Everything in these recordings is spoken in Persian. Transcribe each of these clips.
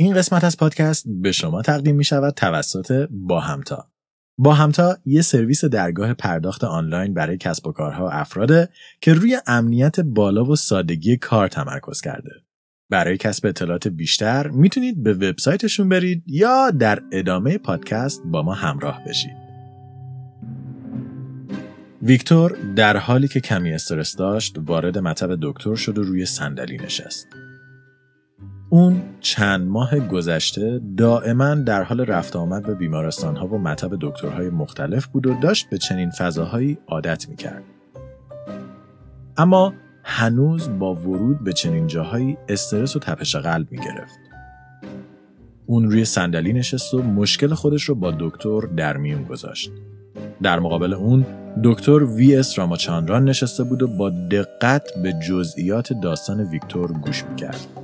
این قسمت از پادکست به شما تقدیم می شود توسط با همتا. با همتا یه سرویس درگاه پرداخت آنلاین برای کسب و کارها و افراده که روی امنیت بالا و سادگی کار تمرکز کرده. برای کسب اطلاعات بیشتر می‌تونید به وبسایتشون برید یا در ادامه پادکست با ما همراه بشید. ویکتور در حالی که کمی استرس داشت وارد مطب دکتر شد و روی صندلی نشست. اون چند ماه گذشته دائما در حال رفت آمد به بیمارستان ها و مطب دکترهای مختلف بود و داشت به چنین فضاهایی عادت می کرد. اما هنوز با ورود به چنین جاهایی استرس و تپش قلب می گرفت. اون روی صندلی نشست و مشکل خودش رو با دکتر در میون گذاشت. در مقابل اون دکتر وی اس راماچاندران نشسته بود و با دقت به جزئیات داستان ویکتور گوش می‌کرد.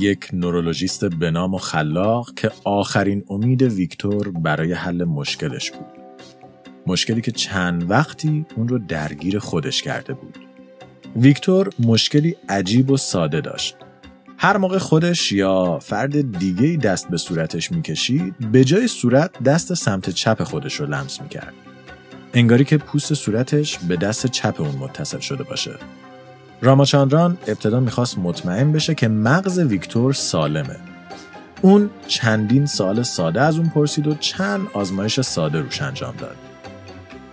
یک نورولوژیست به نام و خلاق که آخرین امید ویکتور برای حل مشکلش بود. مشکلی که چند وقتی اون رو درگیر خودش کرده بود. ویکتور مشکلی عجیب و ساده داشت. هر موقع خودش یا فرد دیگه دست به صورتش می‌کشید به جای صورت دست سمت چپ خودش رو لمس می‌کرد. انگاری که پوست صورتش به دست چپ اون متصل شده باشه. راماچاندران ابتدا می‌خواست مطمئن بشه که مغز ویکتور سالمه. اون چندین سال ساده از اون پرسید و چند آزمایش ساده روش انجام داد.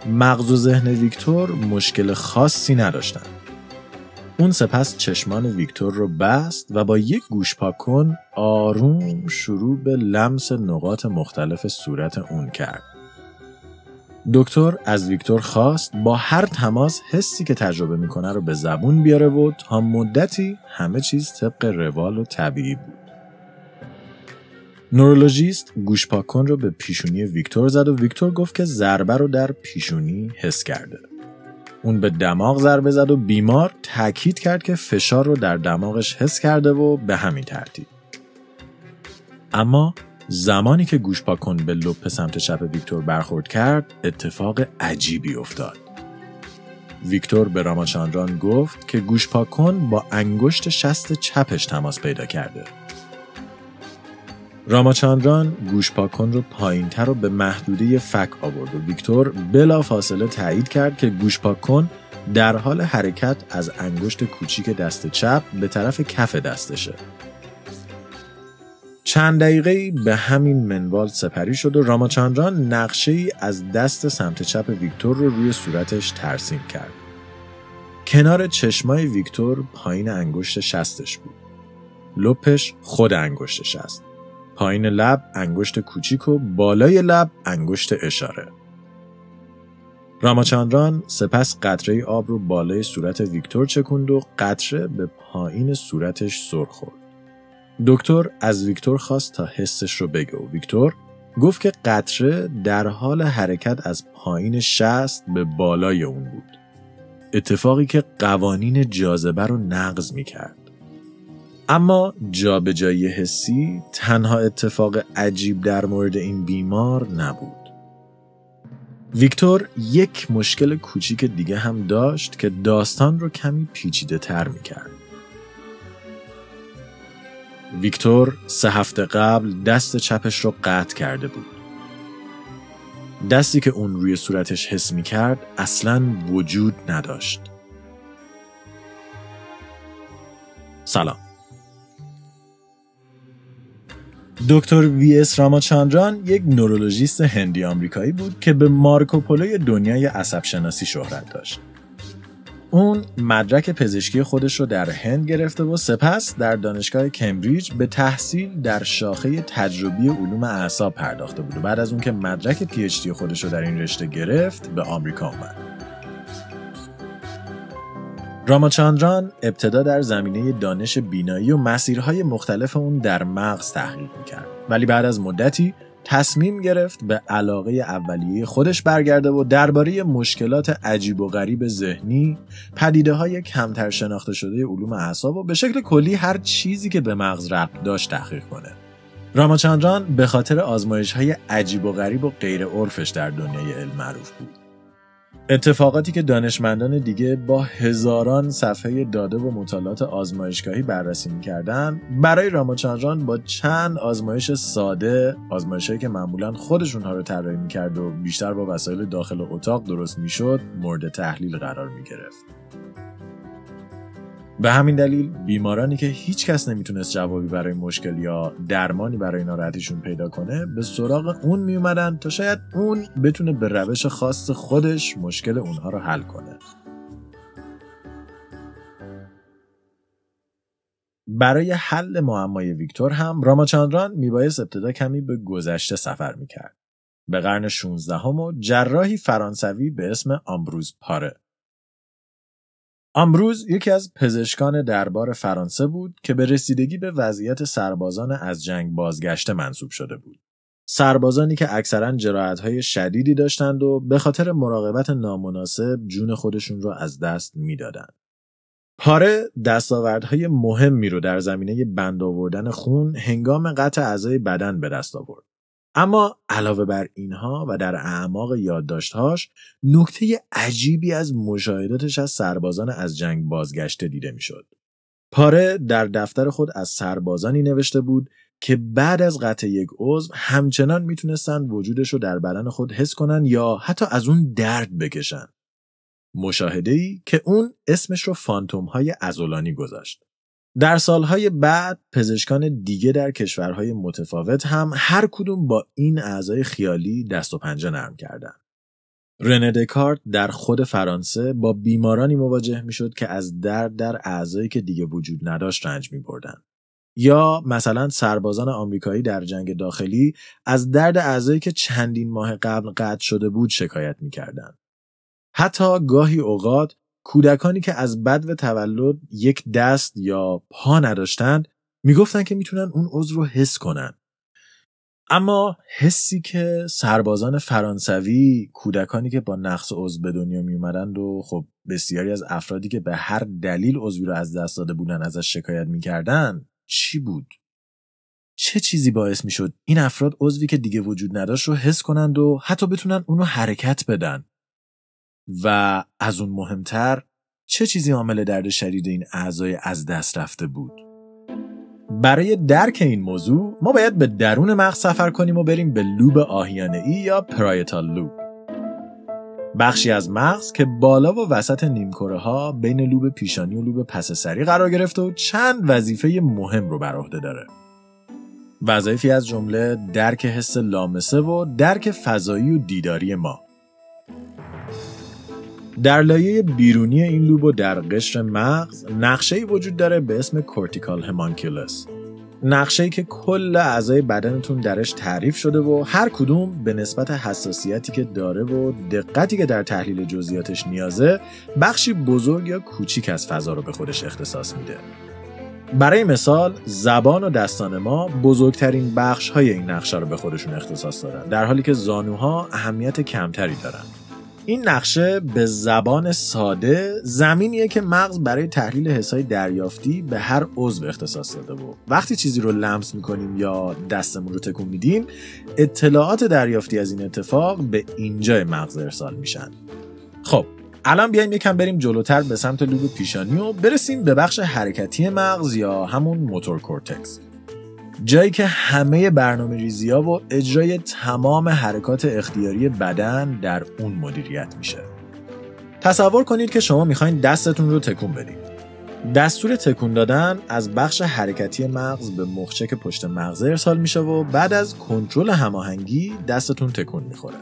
مغز و ذهن ویکتور مشکل خاصی نداشتن. اون سپس چشمان ویکتور رو بست و با یک گوش کن آروم شروع به لمس نقاط مختلف صورت اون کرد. دکتر از ویکتور خواست با هر تماس حسی که تجربه می‌کنه رو به زبون بیاره و تا مدتی همه چیز طبق روال و طبیعی بود. نورولوژیست گوش کن رو به پیشونی ویکتور زد و ویکتور گفت که ضربه رو در پیشونی حس کرده. اون به دماغ ضربه زد و بیمار تاکید کرد که فشار رو در دماغش حس کرده و به همین ترتیب. اما زمانی که گوش کن به لپ سمت چپ ویکتور برخورد کرد اتفاق عجیبی افتاد. ویکتور به راماچاندران گفت که گوش کن با انگشت شست چپش تماس پیدا کرده. راماچاندران گوش کن رو پایین تر و به محدوده فک آورد و ویکتور بلا فاصله تایید کرد که گوش کن در حال حرکت از انگشت کوچیک دست چپ به طرف کف دستشه. چند دقیقه به همین منوال سپری شد و راماچاندران نقشه ای از دست سمت چپ ویکتور رو روی صورتش ترسیم کرد. کنار چشمای ویکتور پایین انگشت شستش بود. لپش خود انگشت شست. پایین لب انگشت کوچیک و بالای لب انگشت اشاره. راماچاندران سپس قطره آب رو بالای صورت ویکتور چکند و قطره به پایین صورتش سر خورد. دکتر از ویکتور خواست تا حسش رو بگه و ویکتور گفت که قطره در حال حرکت از پایین شست به بالای اون بود. اتفاقی که قوانین جاذبه رو نقض می کرد. اما جابجایی حسی تنها اتفاق عجیب در مورد این بیمار نبود. ویکتور یک مشکل کوچیک دیگه هم داشت که داستان رو کمی پیچیده تر می کرد. ویکتور سه هفته قبل دست چپش رو قطع کرده بود. دستی که اون روی صورتش حس می کرد اصلا وجود نداشت. سلام. دکتر وی اس راماچاندران یک نورولوژیست هندی آمریکایی بود که به مارکوپولوی دنیای عصب شناسی شهرت داشت. اون مدرک پزشکی خودش رو در هند گرفته و سپس در دانشگاه کمبریج به تحصیل در شاخه تجربی علوم اعصاب پرداخته بود و بعد از اون که مدرک PhD خودش رو در این رشته گرفت به آمریکا اومد. راماچاندران ابتدا در زمینه دانش بینایی و مسیرهای مختلف اون در مغز تحقیق می‌کرد ولی بعد از مدتی تصمیم گرفت به علاقه اولیه خودش برگرده و درباره مشکلات عجیب و غریب ذهنی، پدیده های کمتر شناخته شده علوم اعصاب و به شکل کلی هر چیزی که به مغز ربط داشت تحقیق کنه. راماچاندران به خاطر آزمایش های عجیب و غریب و غیر عرفش در دنیای علم معروف بود. اتفاقاتی که دانشمندان دیگه با هزاران صفحه داده و مطالعات آزمایشگاهی بررسی می‌کردن برای راماچاندران با چند آزمایش ساده آزمایشهایی که معمولا خودشونها رو طراحی می‌کرد و بیشتر با وسایل داخل اتاق درست می‌شد مورد تحلیل قرار می‌گرفت. به همین دلیل بیمارانی که هیچ کس نمی‌تونست جوابی برای مشکل یا درمانی برای ناراحتیشون پیدا کنه به سراغ اون میومدن تا شاید اون بتونه به روش خاص خودش مشکل اونها رو حل کنه. برای حل معمای ویکتور هم راماچاندران میبایست ابتدا کمی به گذشته سفر می‌کرد. به قرن 16 هم و جراحی فرانسوی به اسم آمبروز پاره آمبروز یکی از پزشکان دربار فرانسه بود که به رسیدگی به وضعیت سربازان از جنگ بازگشته منصوب شده بود. سربازانی که اکثرا های شدیدی داشتند و به خاطر مراقبت نامناسب جون خودشون رو از دست می‌دادند. پاره دستاوردهای مهمی رو در زمینه بند آوردن خون هنگام قطع اعضای بدن به دست آورد. اما علاوه بر اینها و در اعماق یادداشتهاش نکته عجیبی از مشاهداتش از سربازان از جنگ بازگشته دیده می‌شد. پاره در دفتر خود از سربازانی نوشته بود که بعد از قطع یک عضو همچنان می‌تونستند وجودش رو در بدن خود حس کنن یا حتی از اون درد بکشن. مشاهده ای که اون اسمش رو فانتوم های ازولانی گذاشت. در سالهای بعد پزشکان دیگه در کشورهای متفاوت هم هر کدوم با این اعضای خیالی دست و پنجه نرم کردند. رنه دکارت در خود فرانسه با بیمارانی مواجه می‌شد که از درد در اعضایی که دیگه وجود نداشت رنج می بردن. یا مثلا سربازان آمریکایی در جنگ داخلی از درد اعضایی که چندین ماه قبل قطع شده بود شکایت می‌کردند. حتی گاهی اوقات کودکانی که از بد و تولد یک دست یا پا نداشتند می‌گفتن که می‌تونن اون عضو رو حس کنن. اما حسی که سربازان فرانسوی کودکانی که با نقص عضو به دنیا می اومدند و خب بسیاری از افرادی که به هر دلیل عضوی رو از دست داده بودن ازش شکایت می‌کردن چی بود؟ چه چیزی باعث می‌شد این افراد عضوی که دیگه وجود نداشت رو حس کنند و حتی بتونن اونو حرکت بدن؟ و از اون مهمتر چه چیزی عامل درد شدید این اعضای از دست رفته بود؟ برای درک این موضوع ما باید به درون مغز سفر کنیم و بریم به لوب آهیانه ای یا پرایتال لوب. بخشی از مغز که بالا و وسط نیمکره ها بین لوب پیشانی و لوب پس سری قرار گرفته و چند وظیفه مهم رو بر عهده داره. وظایفی از جمله درک حس لامسه و درک فضایی و دیداری ما. در لایه بیرونی این لوب و در قشر مغز نقشه وجود داره به اسم کورتیکال همانکیولس. نقشه که کل اعضای بدنتون درش تعریف شده و هر کدوم به نسبت حساسیتی که داره و دقتی که در تحلیل جزئیاتش نیازه بخشی بزرگ یا کوچیک از فضا رو به خودش اختصاص میده. برای مثال زبان و دستان ما بزرگترین بخش های این نقشه رو به خودشون اختصاص دارن در حالی که زانوها اهمیت کمتری دارن. این نقشه به زبان ساده زمینیه که مغز برای تحلیل حسای دریافتی به هر عضو اختصاص داده و وقتی چیزی رو لمس می‌کنیم یا دستمون رو تکون میدیم اطلاعات دریافتی از این اتفاق به اینجای مغز ارسال میشن. خب الان بیایم یکم بریم جلوتر به سمت لوب پیشانی و برسیم به بخش حرکتی مغز یا همون motor cortex. جایی که همه برنامه ریزی ها و اجرای تمام حرکات اختیاری بدن در اون مدیریت میشه. تصور کنید که شما می‌خواین دستتون رو تکون بدید. دستور تکون دادن از بخش حرکتی مغز به مخچک پشت مغز ارسال میشه و بعد از کنترل هماهنگی دستتون تکون می‌خوره.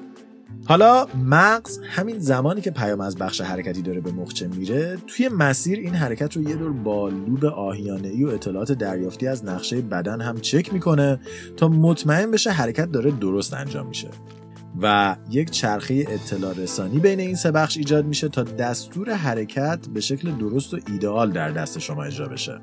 حالا مغز همین زمانی که پیام از بخش حرکتی داره به مخچه میره توی مسیر این حرکت رو یه دور با لوب آهیانه ای و اطلاعات دریافتی از نقشه بدن هم چک می‌کنه تا مطمئن بشه حرکت داره درست انجام میشه. و یک چرخه اطلاع رسانی بین این سه بخش ایجاد میشه تا دستور حرکت به شکل درست و ایدئال در دست شما اجرا بشه.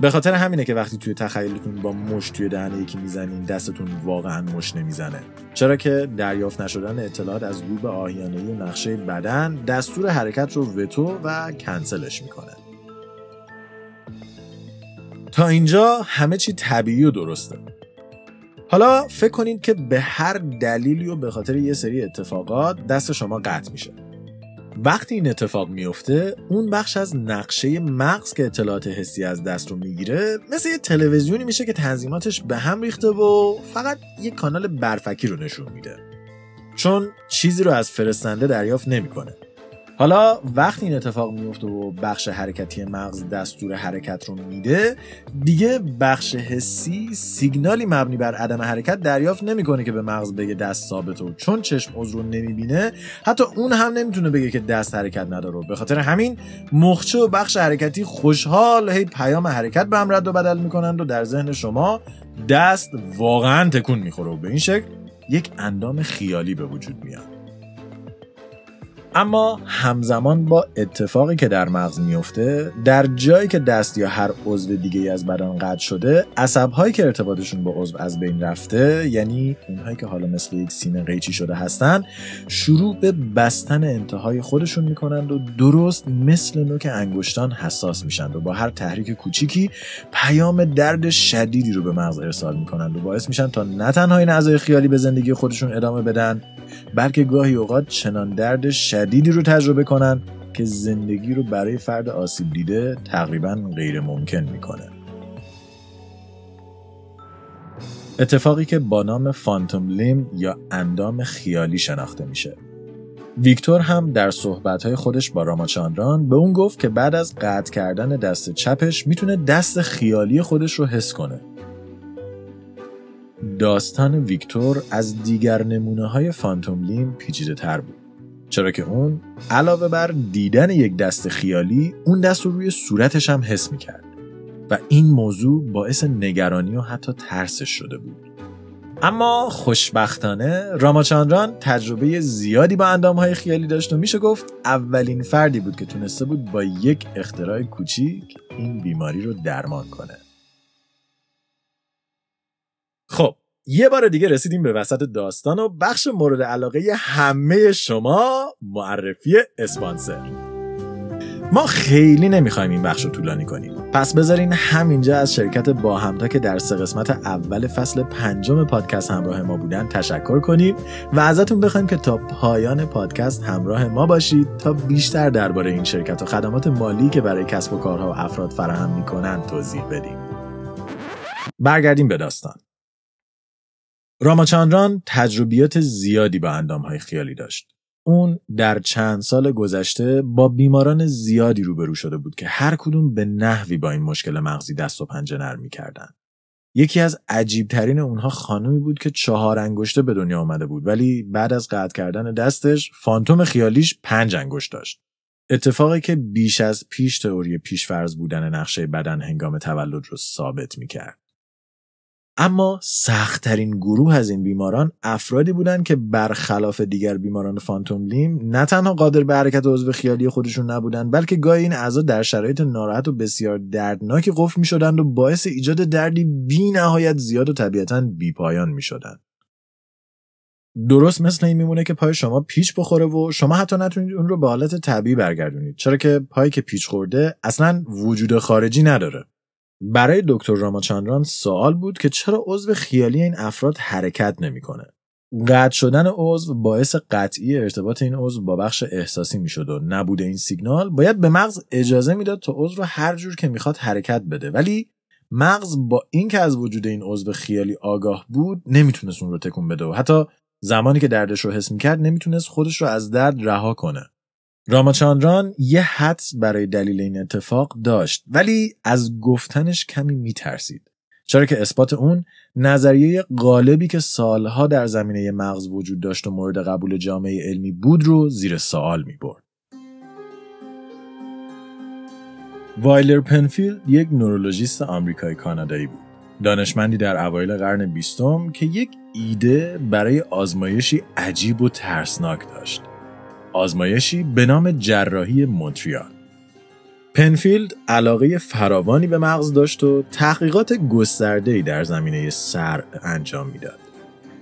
به خاطر همینه که وقتی توی تخیلتون با مش توی دهنه یکی می‌زنین دستتون واقعا مش نمی‌زنه. چرا که دریافت نشدن اطلاعات از لوب آهیانه و نقشه بدن دستور حرکت رو وتو و کنسلش می‌کنه. تا اینجا همه چی طبیعی و درسته. حالا فکر کنید که به هر دلیلی و به خاطر یه سری اتفاقات دست شما قطع میشه. وقتی این اتفاق میفته اون بخش از نقشه مغز که اطلاعات حسی از دست رو می‌گیره مثل یه تلویزیونی میشه که تنظیماتش به هم ریخته و فقط یه کانال برفکی رو نشون میده. چون چیزی رو از فرستنده دریافت نمی‌کنه. حالا وقتی این اتفاق میفته و بخش حرکتی مغز دستور حرکت رو میده دیگه بخش حسی سیگنالی مبنی بر عدم حرکت دریافت نمی‌کنه که به مغز بگه دست ثابت و چون چشم عضو رو نمی‌بینه حتی اون هم نمی‌تونه بگه که دست حرکت نداره. به خاطر همین مخچه و بخش حرکتی خوشحال هی پیام حرکت به هم رد و بدل می‌کنند و در ذهن شما دست واقعا تکون می‌خوره و به این شکل یک اندام خیالی به وجود میاد. اما همزمان با اتفاقی که در مغز میفته در جایی که دست یا هر عضو دیگه از بدن قطع شده عصبهایی که ارتباطشون با عضو از بین رفته یعنی اونهایی که حالا مثل یک سینه قیچی شده هستن شروع به بستن انتهای خودشون می‌کنند و درست مثل نوک انگشتان حساس میشن و با هر تحریک کوچیکی پیام درد شدیدی رو به مغز ارسال می‌کنند و باعث میشن تا نه تنها این اعضای خیالی به زندگی خودشون ادامه بدن بلکه گاهی اوقات چنان درد شدیدی رو تجربه کنن که زندگی رو برای فرد آسیب دیده تقریبا غیر ممکن می‌کنه. اتفاقی که با نام فانتوم لیم یا اندام خیالی شناخته میشه. ویکتور هم در صحبتهای خودش با راماچاندران به اون گفت که بعد از قطع کردن دست چپش می‌تونه دست خیالی خودش رو حس کنه داستان ویکتور از دیگر نمونه های فانتوم لیم پیچیده تر بود چرا که اون علاوه بر دیدن یک دست خیالی اون دست رو روی صورتش هم حس می‌کرد. و این موضوع باعث نگرانی و حتی ترسش شده بود. اما خوشبختانه راماچاندران تجربه زیادی با اندام های خیالی داشت و میشه گفت اولین فردی بود که تونسته بود با یک اختراع کوچیک این بیماری رو درمان کنه. خب یه بار دیگه رسیدیم به وسط داستان و بخش مورد علاقه همه شما معرفی اسپانسر. ما خیلی نمی‌خوایم این بخش رو طولانی کنیم. پس بذارین همینجا از شرکت با همتا که در سه قسمت اول فصل پنجم پادکست همراه ما بودن تشکر کنیم و ازتون بخوایم که تا پایان پادکست همراه ما باشید تا بیشتر درباره این شرکت و خدمات مالی که برای کسب و کارها و افراد فراهم می‌کنن توضیح بدیم. برگردیم به داستان. راماچاندران تجربیات زیادی با اندامهای خیالی داشت. اون در چند سال گذشته با بیماران زیادی روبرو شده بود که هر کدوم به نحوی با این مشکل مغزی دست و پنجه نرم می‌کردن. یکی از عجیبترین اونها خانومی بود که چهار انگشته به دنیا آمده بود ولی بعد از قطع کردن دستش فانتوم خیالیش پنج انگشت داشت. اتفاقی که بیش از پیش تئوری پیشفرض بودن نقشه بدن هنگام تولد رو ثابت می‌کرد. اما سختترین گروه از این بیماران افرادی بودند که برخلاف دیگر بیماران فانتوم لیم نه تنها قادر به حرکت عضو خیالی خودشون نبودند بلکه گاهی این اعضا در شرایط ناراحت و بسیار دردناکی قفل می شدند و باعث ایجاد دردی بی نهایت زیاد و طبیعتا بی پایان می شدند. درست مثل این میمونه که پای شما پیچ بخوره و شما حتی نتونید اون رو به حالت طبیعی برگردونید چرا که پایی که پیچ خورده اصلا وجود خارجی نداره برای دکتر راماچاندران سوال بود که چرا عضو خیالی این افراد حرکت نمی‌کنه؟ قطع شدن عضو باعث قطعی ارتباط این عضو با بخش احساسی می‌شد و نبود این سیگنال. باید به مغز اجازه می‌داد تا عضو رو هر جور که می‌خواد حرکت بده. ولی مغز با اینکه از وجود این عضو خیالی آگاه بود نمی‌تونست اون رو تکون بده و حتی زمانی که دردش رو حس می‌کرد نمی‌تونست خودش رو از درد رها کنه. راماچاندران یه حدس برای دلیل این اتفاق داشت ولی از گفتنش کمی میترسید چرا که اثبات اون نظریه غالبی که سالها در زمینه مغز وجود داشت و مورد قبول جامعه علمی بود رو زیر سوال می برد. وایلدر پنفیلد یک نورولوژیست آمریکایی کانادایی بود. دانشمندی در اوایل قرن بیستم که یک ایده برای آزمایشی عجیب و ترسناک داشت. آزمایشی به نام جراحی مونتریال پنفیلد علاقه فراوانی به مغز داشت و تحقیقات گسترده‌ای در زمینه صرع انجام می‌داد.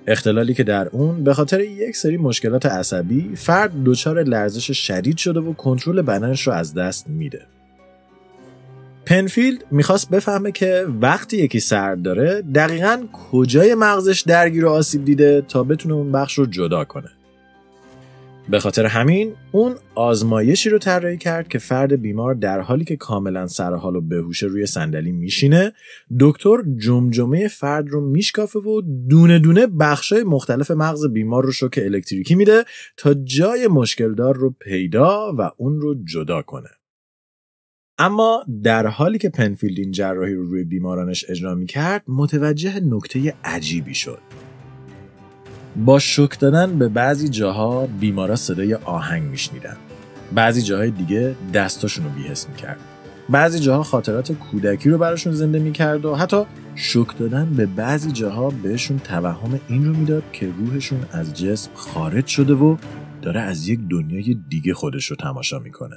اختلالی که در اون به خاطر یک سری مشکلات عصبی فرد دچار لرزش شدید شده و کنترل بدنش رو از دست میده. پنفیلد می‌خواست بفهمه که وقتی یکی سرد داره دقیقا کجای مغزش درگیر و آسیب دیده تا بتونه اون بخش رو جدا کنه. به خاطر همین اون آزمایشی رو طراحی کرد که فرد بیمار در حالی که کاملا سرحال و بهوش روی صندلی میشینه دکتر جمجمه فرد رو میشکافه و دونه دونه بخشای مختلف مغز بیمار رو شوک الکتریکی میده تا جای مشکلدار رو پیدا و اون رو جدا کنه. اما در حالی که پنفیلد این جراحی رو روی بیمارانش اجرا می‌کرد متوجه نکته عجیبی شد. با شک دادن به بعضی جاها بیمارا صدای آهنگ میشنیدن. بعضی جاهای دیگه دستاشون رو بیهس می‌کرد. بعضی جاها خاطرات کودکی رو براشون زنده می‌کرد و حتی شک دادن به بعضی جاها بهشون توهم این رو می‌داد که روحشون از جسم خارج شده و داره از یک دنیای دیگه خودش رو تماشا می‌کنه.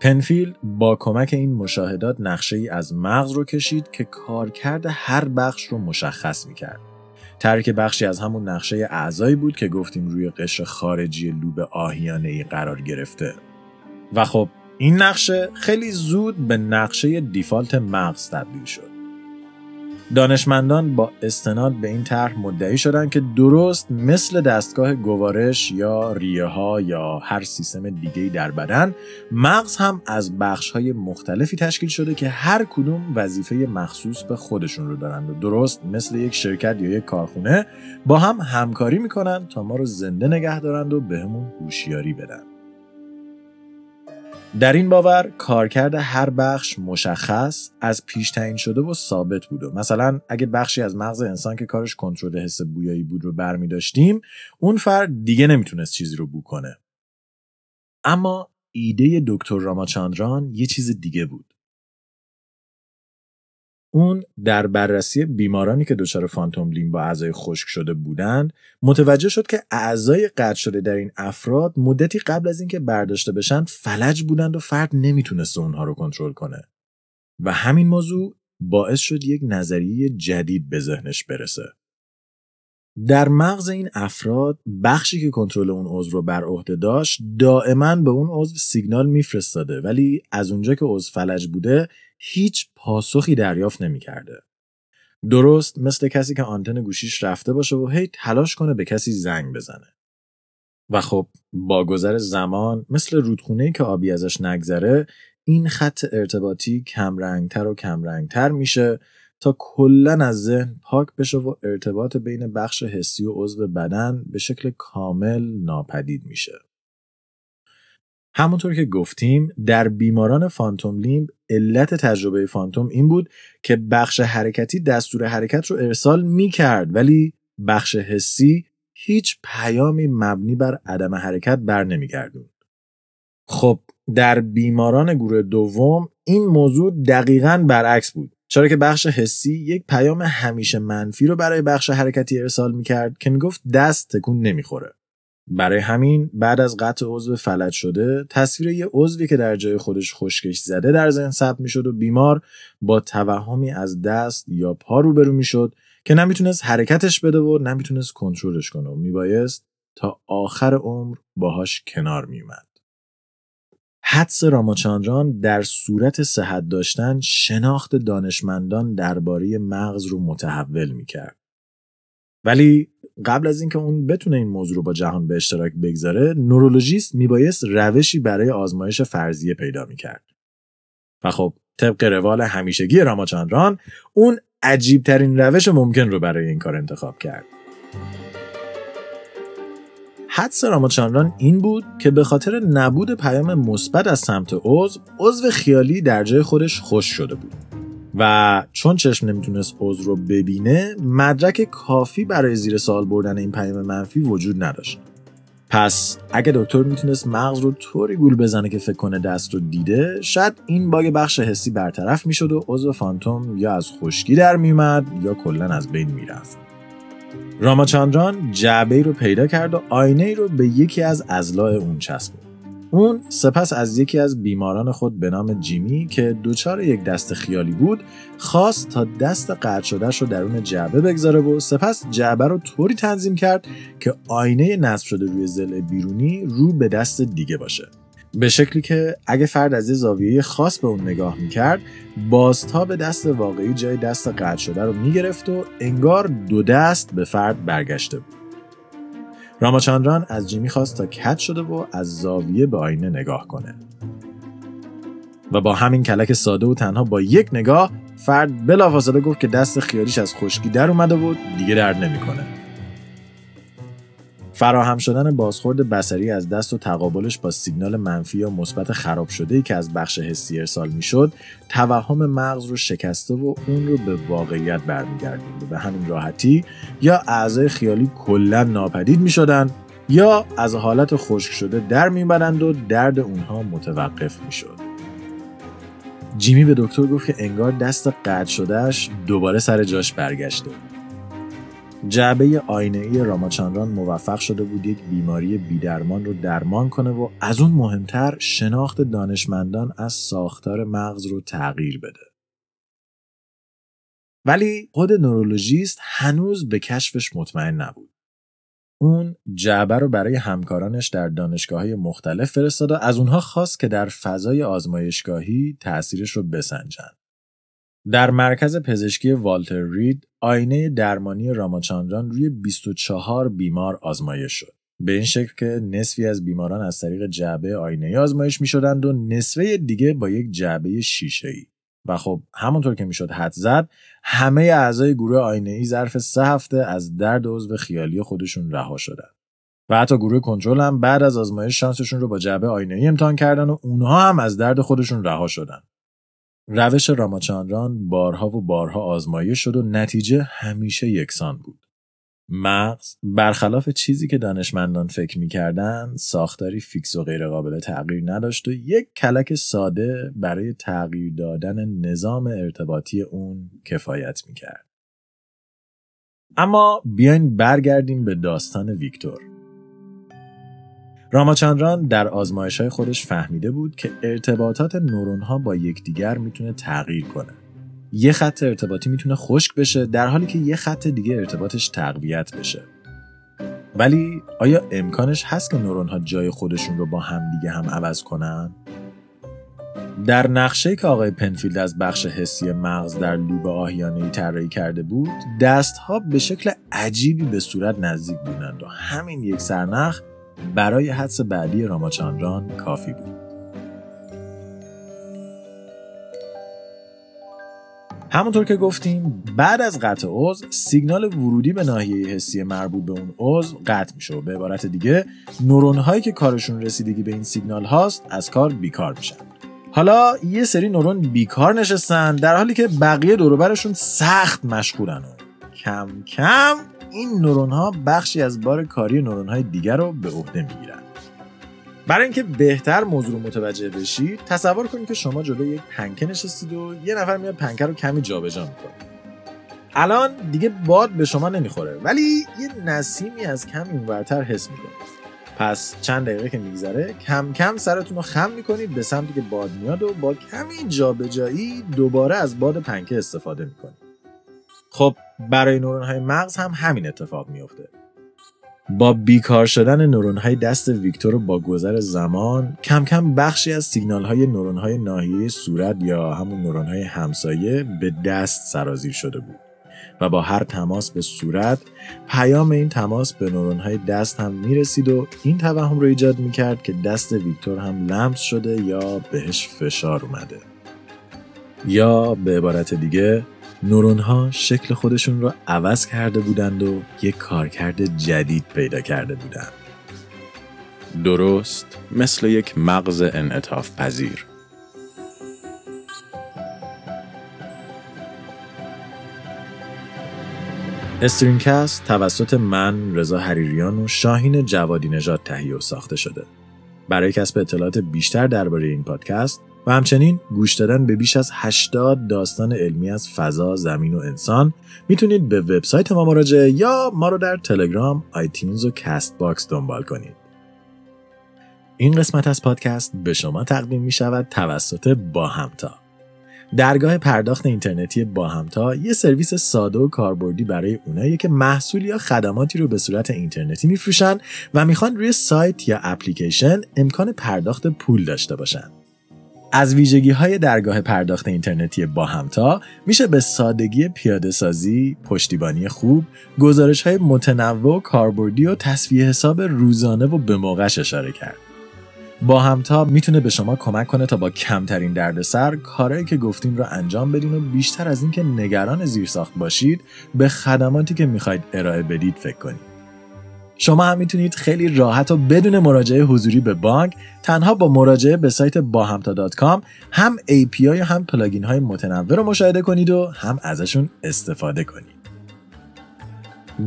پنفیل با کمک این مشاهدات نقشه ای از مغز رو کشید که کارکرد هر بخش رو مشخص می‌کرد. ترک بخشی از همون نقشه اعضایی بود که گفتیم روی قشر خارجی لوب آهیانه ای قرار گرفته. و خب این نقشه خیلی زود به نقشه دیفالت مغز تبدیل شد. دانشمندان با استناد به این طرح مدعی شدند که درست مثل دستگاه گوارش یا ریه ها یا هر سیستم دیگه در بدن مغز هم از بخش های مختلفی تشکیل شده که هر کدوم وظیفه مخصوص به خودشون رو دارند و درست مثل یک شرکت یا یک کارخونه با هم همکاری می‌کنن تا ما رو زنده نگه دارند و بهمون هوشیاری بدن. در این باور کارکرد هر بخش مشخص از پیش تعیین شده و ثابت بوده مثلا اگه بخشی از مغز انسان که کارش کنترل حس بویایی بود رو برمی داشتیم اون فرد دیگه نمی‌تونست چیزی رو بو کنه. اما ایده دکتر راماچاندران یه چیز دیگه بود. اون در بررسی بیمارانی که دچار فانتوم لیم با اعضای خشک شده بودند متوجه شد که اعضای قطع شده در این افراد مدتی قبل از اینکه برداشته بشن فلج بودند و فرد نمی‌تونست اونها رو کنترل کنه. و همین موضوع باعث شد یک نظریه جدید به ذهنش برسه. در مغز این افراد بخشی که کنترل اون عضو رو بر عهده داشت دائما به اون عضو سیگنال میفرستاده ولی از اونجا که عضو فلج بوده هیچ پاسخی دریافت نمی‌کرده. درست مثل کسی که آنتن گوشیش رفته باشه و هی تلاش کنه به کسی زنگ بزنه. و خب با گذر زمان مثل رودخونه که آبی ازش نگذره این خط ارتباطی کمرنگتر و کمرنگتر میشه تا کلا از ذهن پاک بشه و ارتباط بین بخش حسی و عضو بدن به شکل کامل ناپدید میشه. همونطور که گفتیم در بیماران فانتوم لیمب علت تجربه فانتوم این بود که بخش حرکتی دستور حرکت رو ارسال می کرد ولی بخش حسی هیچ پیامی مبنی بر عدم حرکت بر نمیگردوند. خب در بیماران گروه دوم این موضوع دقیقا برعکس بود چرا که بخش حسی یک پیام همیشه منفی رو برای بخش حرکتی ارسال می‌کرد که می‌گفت دست تکون نمی‌خوره برای همین بعد از قطع عضو فلج شده تصویر یه عضوی که در جای خودش خشکش زده در ذهن ثبت می‌شد و بیمار با توهمی از دست یا پا روبرو می‌شد که نمی‌تونست حرکتش بده و نمی‌تونست کنترلش کنه و میبایست تا آخر عمر باهاش کنار میومد حدس راماچاندران در صورت صحت داشتن شناخت دانشمندان درباره مغز رو متحول می‌کرد. ولی قبل از اینکه اون بتونه این موضوع رو با جهان به اشتراک بگذاره نورولوژیست میبایست روشی برای آزمایش فرضیه پیدا می‌کرد. و خب طبق روال همیشگی راماچاندران اون عجیب ترین روش ممکن رو برای این کار انتخاب کرد. حدس راماچاندران این بود که به خاطر نبود پیام مثبت از سمت عضو عضو خیالی در جای خودش خوش شده بود. و چون چشم نمی‌تونست عضو رو ببینه مدرک کافی برای زیر سوال بردن این پیام منفی وجود نداشت. پس اگه دکتر می‌تونست مغز رو طوری گول بزنه که فکر کنه دست رو دیده شاید این باگ بخش حسی برطرف می‌شد و عضو فانتوم یا از خشکی در میومد یا کلا از بین می‌رفت. راماچاندران جعبه رو پیدا کرد و آینه رو به یکی از ازلاع اون چسبید اون سپس از یکی از بیماران خود به نام جیمی که دوچار یک دست خیالی بود خواست تا دست قطع شدهش رو درون جعبه بگذاره و سپس جعبه رو طوری تنظیم کرد که آینه نصب شده روی زل بیرونی رو به دست دیگه باشه. به شکلی که اگه فرد از یه زاویه خاص به اون نگاه می‌کرد به دست واقعی جای دست قطع شده رو می‌گرفت و انگار دو دست به فرد برگشته بود. راماچاندران از جیمی خواست تا کت شده و از زاویه به آینه نگاه کنه و با همین کلک ساده و تنها با یک نگاه فرد بلافاصله گفت که دست خیالیش از خشکی در اومده و دیگه درد نمی‌کنه. فراهم شدن بازخورد بسری از دست و تقابلش با سیگنال منفی یا مثبت خراب شده ای که از بخش حسی ارسال می‌شد توهم مغز رو شکسته و اون رو به واقعیت برمیگردونده به همین راحتی یا اعضای خیالی کلا ناپدید می‌شدن یا از حالت خشک شده در می‌برند و درد اونها متوقف می‌شد جیمی به دکتر گفت که انگار دست قطع شدهش دوباره سر جاش برگشته. جعبه آینه ای راماچاندران موفق شده بود یک بیماری بیدرمان رو درمان کنه و از اون مهمتر شناخت دانشمندان از ساختار مغز رو تغییر بده. ولی خود نورولوژیست هنوز به کشفش مطمئن نبود. اون جعبه رو برای همکارانش در دانشگاه های مختلف فرستاد و از اونها خواست که در فضای آزمایشگاهی تأثیرش رو بسنجن. در مرکز پزشکی والتر رید آینه درمانی راماچاندران روی 24 بیمار آزمایش شد. به این شکل که نصفی از بیماران از طریق جعبه آینه آزمایش می شدند و نصفه دیگه با یک جعبه شیشه ای. و خب همونطور که می‌شد حد زد همه اعضای گروه آینه ای ظرف سه هفته از درد عضو خیالی خودشون رها شدن و حتی گروه کنترل هم بعد از آزمایش شانسشون رو با جعبه آینه ای امتحان کردن و اونها هم از درد خودشون رها شدن روش راماچاندران بارها و بارها آزمایش شد و نتیجه همیشه یکسان بود مغز برخلاف چیزی که دانشمندان فکر می‌کردن ساختاری فیکس و غیرقابل تغییر نداشت و یک کلک ساده برای تغییر دادن نظام ارتباطی اون کفایت می‌کرد. اما بیاین برگردیم به داستان ویکتور. راماچاندران در آزمایش های خودش فهمیده بود که ارتباطات نورون ها با یکدیگر می‌تونه تغییر کنه. یه خط ارتباطی می‌تونه خشک بشه در حالی که یه خط دیگه ارتباطش تقویت بشه ولی آیا امکانش هست که نورون ها جای خودشون رو با همدیگه هم عوض کنن؟ در نقشه که آقای پنفیلد از بخش حسی مغز در لوب آهیانه طراحی کرده بود دستها به شکل عجیبی به صورت نزدیک بودند و همین یک سرنخ برای حدس بعدی راماچاندران کافی بود. همونطور که گفتیم بعد از قطع عضو سیگنال ورودی به ناحیه حسی مربوط به اون عضو قطع میشه و به عبارت دیگه نورون هایی که کارشون رسیدگی به این سیگنال هاست از کار بیکار میشن. حالا یه سری نورون بیکار نشستن در حالی که بقیه دوروبرشون سخت مشغولن و کم کم این نورون ها بخشی از بار کاری نورون های دیگر رو به عهده می‌گیرن. برای اینکه بهتر موضوع رو متوجه بشید تصور کنید که شما جلوی یک پنکه نشستید و یه نفر میاد پنکه رو کمی جابجا می‌کنه. الان دیگه باد به شما نمی‌خوره ولی یه نسیمی از کمی اونورتر حس می‌کنید. پس چند دقیقه که میگذره کم کم سرتون رو خم می‌کنید به سمتی که باد میاد و با کمی جابجایی دوباره از باد پنکه استفاده می‌کنید. خب برای نورون های مغز هم همین اتفاق میفته با بیکار شدن نورون های دست ویکتور با گذر زمان کم کم بخشی از سیگنال های نورون های ناحیه صورت یا همون نورون های همسایه به دست سرازیر شده بود و با هر تماس به صورت پیام این تماس به نورون های دست هم می‌رسید و این توهم رو ایجاد می‌کرد که دست ویکتور هم لمس شده یا بهش فشار اومده. یا به عبارت دیگه نورون ها شکل خودشون رو عوض کرده بودند و یک کارکرد جدید پیدا کرده بودند. درست مثل یک مغز انعطاف پذیر. استرینگ‌کست توسط من رضا حریریان و شاهین جوادی نژاد تهیه و ساخته شده. برای کسب اطلاعات بیشتر درباره این پادکست و همچنین گوش دادن به بیش از 80 داستان علمی از فضا، زمین و انسان می‌تونید به وبسایت ما مراجعه یا ما رو در تلگرام، آیتیونز و کست باکس دنبال کنید. این قسمت از پادکست به شما تقدیم می شود توسط با همتا. درگاه پرداخت اینترنتی با همتا یه سرویس ساده و کاربردی برای اونایی که محصول یا خدماتی رو به صورت اینترنتی میفروشن و می‌خوان روی سایت یا اپلیکیشن امکان پرداخت پول داشته باشن. از ویژگی های درگاه پرداخت اینترنتی با همتا میشه به سادگی پیاده سازی، پشتیبانی خوب، گزارش های متنوع و کاربردی و تصویه حساب روزانه و به موقعش اشاره کرد. با همتا می‌تونه به شما کمک کنه تا با کمترین دردسر کارهایی که گفتیم رو انجام بدین و بیشتر از اینکه نگران زیرساخت باشید به خدماتی که می‌خواید ارائه بدید فکر کنید. شما هم می‌تونید خیلی راحت و بدون مراجعه حضوری به بانک تنها با مراجعه به سایت باهمتا.com هم API و هم plugin های متنوع رو مشاهده کنید و هم ازشون استفاده کنید.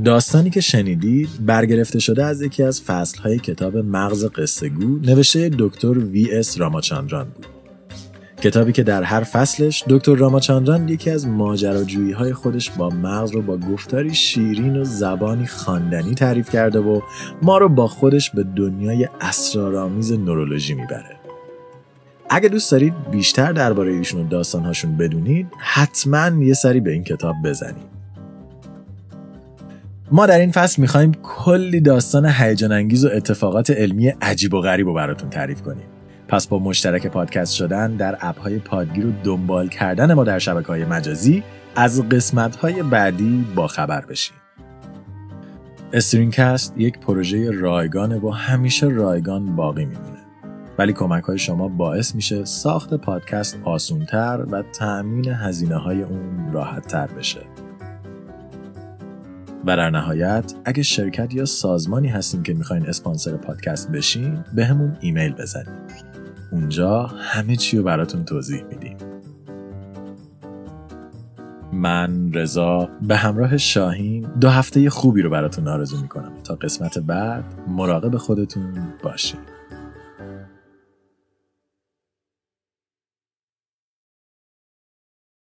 داستانی که شنیدید برگرفته شده از یکی از فصلهای کتاب مغز قصه گو نوشته دکتر وی اس راماچاندران بود. کتابی که در هر فصلش دکتر راماچاندران یکی از ماجراجویی های خودش با مغز رو با گفتاری شیرین و زبانی خواندنی تعریف کرده و ما رو با خودش به دنیای اسرارآمیز نورولوژی می‌بره. اگه دوست دارید بیشتر درباره ایشون و داستانهاشون بدونید حتما یه سری به این کتاب بزنید. ما در این فصل می‌خوایم کلی داستان هیجان انگیز و اتفاقات علمی عجیب و غریب رو براتون تعریف کنیم. پس با مشترک پادکست شدن در app های پادگیر و دنبال کردن ما در شبکه های مجازی از قسمت های بعدی با خبر بشین. استرینگ‌کست یک پروژه رایگانه و همیشه رایگان باقی میمونه. ولی کمک های شما باعث میشه ساخت پادکست آسونتر و تأمین هزینه های اون راحت تر بشه. و در نهایت اگه شرکت یا سازمانی هستین که می‌خواین اسپانسر پادکست بشین به همون ایمیل بزنید. اونجا همه چی رو براتون توضیح میدیم. من رضا به همراه شاهین دو هفته خوبی رو براتون آرزو می‌کنم. تا قسمت بعد مراقب خودتون باشید